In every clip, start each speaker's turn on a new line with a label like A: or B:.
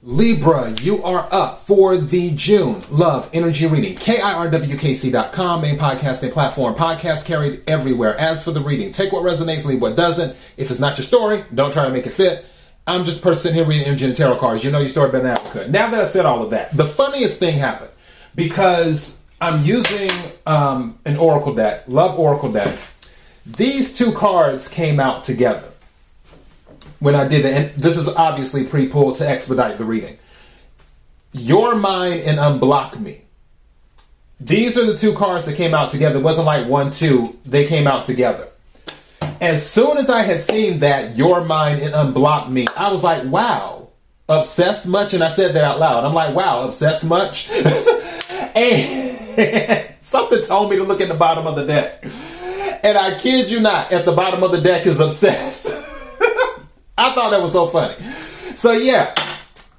A: Libra, you are up for the June Love Energy Reading. KIRWKC.com, main podcasting platform. Podcast carried everywhere. As for the reading, take what resonates, leave what doesn't. If it's not your story, don't try to make it fit. I'm just a person sitting here reading energy and tarot cards. You know your story better than I could. Now that I said all of that, the funniest thing happened because I'm using um, an Oracle deck, Love Oracle deck. These two cards came out together when I did it, and this is obviously pre-pulled to expedite the reading. Your mind and unblock me. These are the two cards that came out together. It wasn't like one, two. They came out together. As soon as I had seen that, you're mine and unblock me, I was like, wow, obsessed much? And I said that out loud. I'm like, wow, obsessed much? and something told me to look at the bottom of the deck. And I kid you not, at the bottom of the deck is obsessed. I thought that was so funny. So yeah,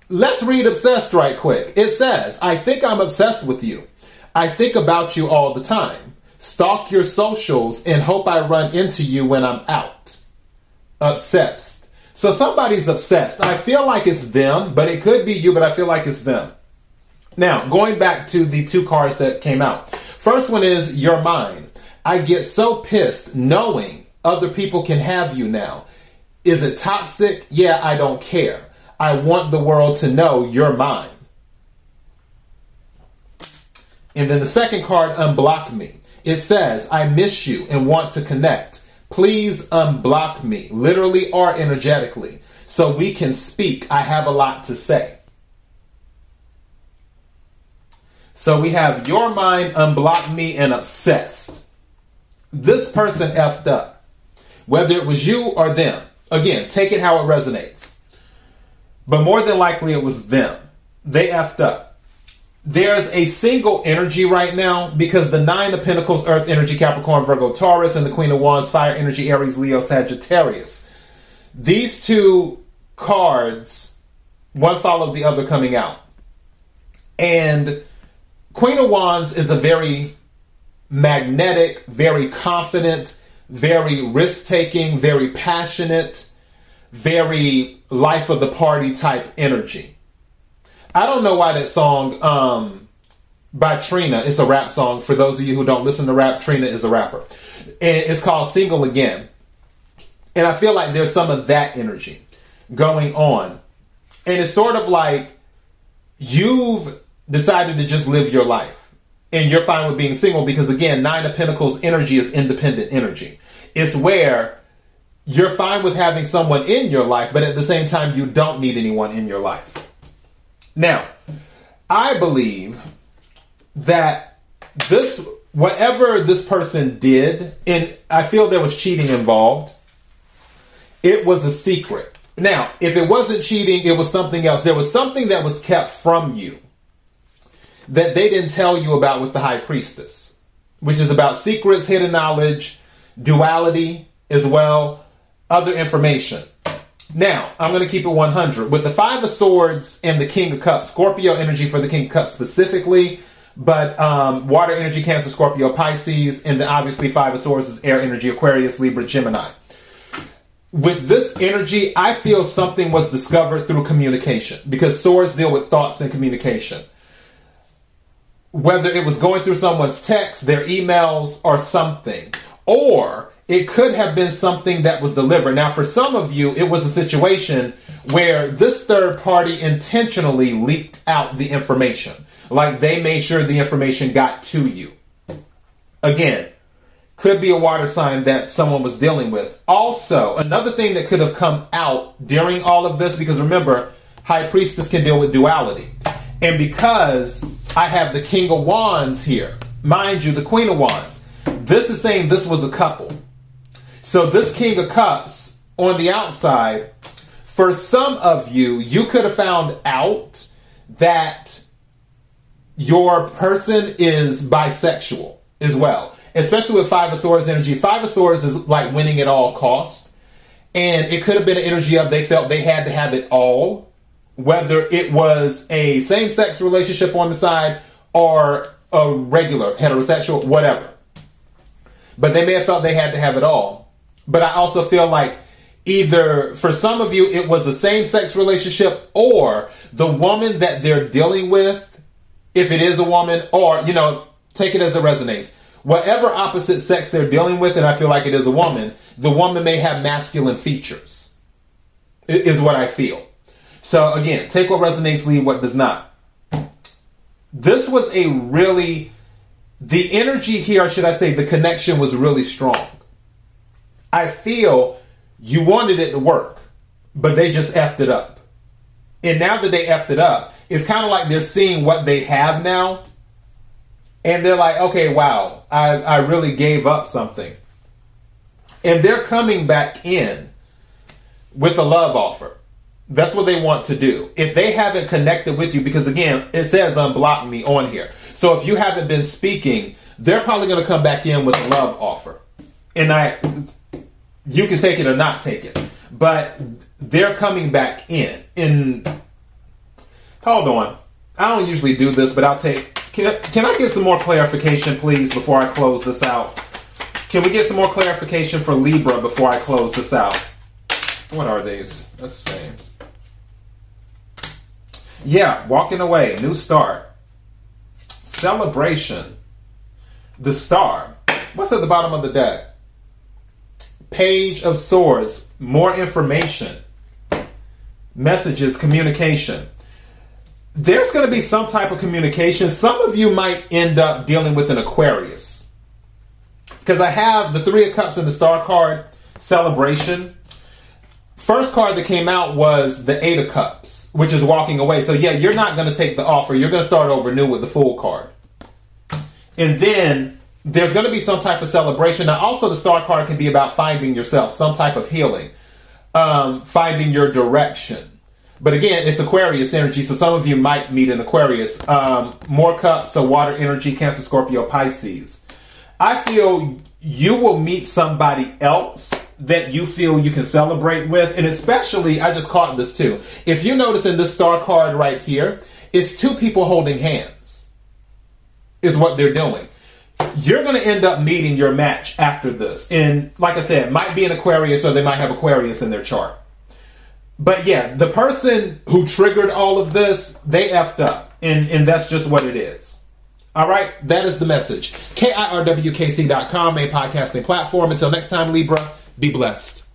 A: let's read obsessed right quick. It says, I think I'm obsessed with you. I think about you all the time. Stalk your socials and hope I run into you when I'm out. Obsessed. So somebody's obsessed. I feel like it's them, but it could be you, but I feel like it's them. Now, going back to the two cards that came out. First one is you're mine. I get so pissed knowing other people can have you now. Is it toxic? Yeah, I don't care. I want the world to know you're mine. And then the second card, unblock me. It says, I miss you and want to connect. Please unblock me, literally or energetically, so we can speak. I have a lot to say. So we have you're mine, unblock me, and obsessed. This person effed up. Whether it was you or them. Again, take it how it resonates. But more than likely it was them. They effed up. There's a single energy right now because the Nine of Pentacles, Earth energy, Capricorn, Virgo, Taurus, and the Queen of Wands, Fire energy, Aries, Leo, Sagittarius. These two cards, one followed the other coming out. And Queen of Wands is a very magnetic, very confident, very risk taking, very passionate, very life of the party type energy. I don't know why that song um, by Trina, it's a rap song. For those of you who don't listen to rap, Trina is a rapper. And it's called Single Again. And I feel like there's some of that energy going on. And it's sort of like you've decided to just live your life and you're fine with being single because again, nine of pentacles energy is independent energy. It's where you're fine with having someone in your life, but at the same time, you don't need anyone in your life. Now, I believe that this, whatever this person did, and I feel there was cheating involved, it was a secret. Now, if it wasn't cheating, it was something else. There was something that was kept from you that they didn't tell you about with the high priestess, which is about secrets, hidden knowledge, duality as well, other information. Now, I'm going to keep it 100. With the Five of Swords and the King of Cups, Scorpio energy for the King of Cups specifically, but um, water energy, Cancer, Scorpio, Pisces, and then obviously Five of Swords is air energy, Aquarius, Libra, Gemini. With this energy, I feel something was discovered through communication because swords deal with thoughts and communication whether it was going through someone's text, their emails, or something. Or it could have been something that was delivered. Now, for some of you, it was a situation where this third party intentionally leaked out the information. Like they made sure the information got to you. Again, could be a water sign that someone was dealing with. Also, another thing that could have come out during all of this, because remember, High Priestess can deal with duality. And because I have the King of Wands here, mind you, the Queen of Wands, this is saying this was a couple. So this King of Cups on the outside, for some of you, you could have found out that your person is bisexual as well, especially with Five of Swords energy. Five of Swords is like winning at all costs. And it could have been an energy of they felt they had to have it all whether it was a same sex relationship on the side or a regular heterosexual, whatever. But they may have felt they had to have it all. But I also feel like either for some of you it was a same sex relationship or the woman that they're dealing with if it is a woman or you know take it as it resonates. Whatever opposite sex they're dealing with and i feel like it is a woman the woman may have masculine features is what i feel. So again take what resonates leave what does not. This was a really the energy here should i say the connection was really strong i feel you wanted it to work, but they just effed it up. And now that they effed it up, it's kind of like they're seeing what they have now. And they're like, okay, wow, I, I really gave up something. And they're coming back in with a love offer. That's what they want to do. If they haven't connected with you, because again, it says unblock me on here. So if you haven't been speaking, they're probably going to come back in with a love offer. And I, you can take it or not take it. But they're coming back in. In hold on, I don't usually do this, but I'll take. Can, can I get some more clarification, please, before I close this out? Can we get some more clarification for Libra before I close this out? What are these? Let's see. Yeah, walking away, new start, celebration, the star. What's at the bottom of the deck? Page of Swords, more information, messages, communication. There's going to be some type of communication. Some of you might end up dealing with an Aquarius. Because I have the Three of Cups and the Star card, Celebration. First card that came out was the Eight of Cups, which is walking away. So, yeah, you're not going to take the offer. You're going to start over new with the Fool card. And then there's going to be some type of celebration. Now, also, the star card can be about finding yourself, some type of healing, um, finding your direction. But again, it's Aquarius energy, so some of you might meet an Aquarius. Um, more cups, so water energy, Cancer, Scorpio, Pisces. I feel you will meet somebody else that you feel you can celebrate with. And especially, I just caught this too. If you notice in this star card right here, it's two people holding hands, is what they're doing you're going to end up meeting your match after this. And like I said, might be an Aquarius or they might have Aquarius in their chart. But yeah, the person who triggered all of this, they effed up. And, and that's just what it is. All right, that is the message. KIRWKC.com, a podcasting platform. Until next time, Libra, be blessed.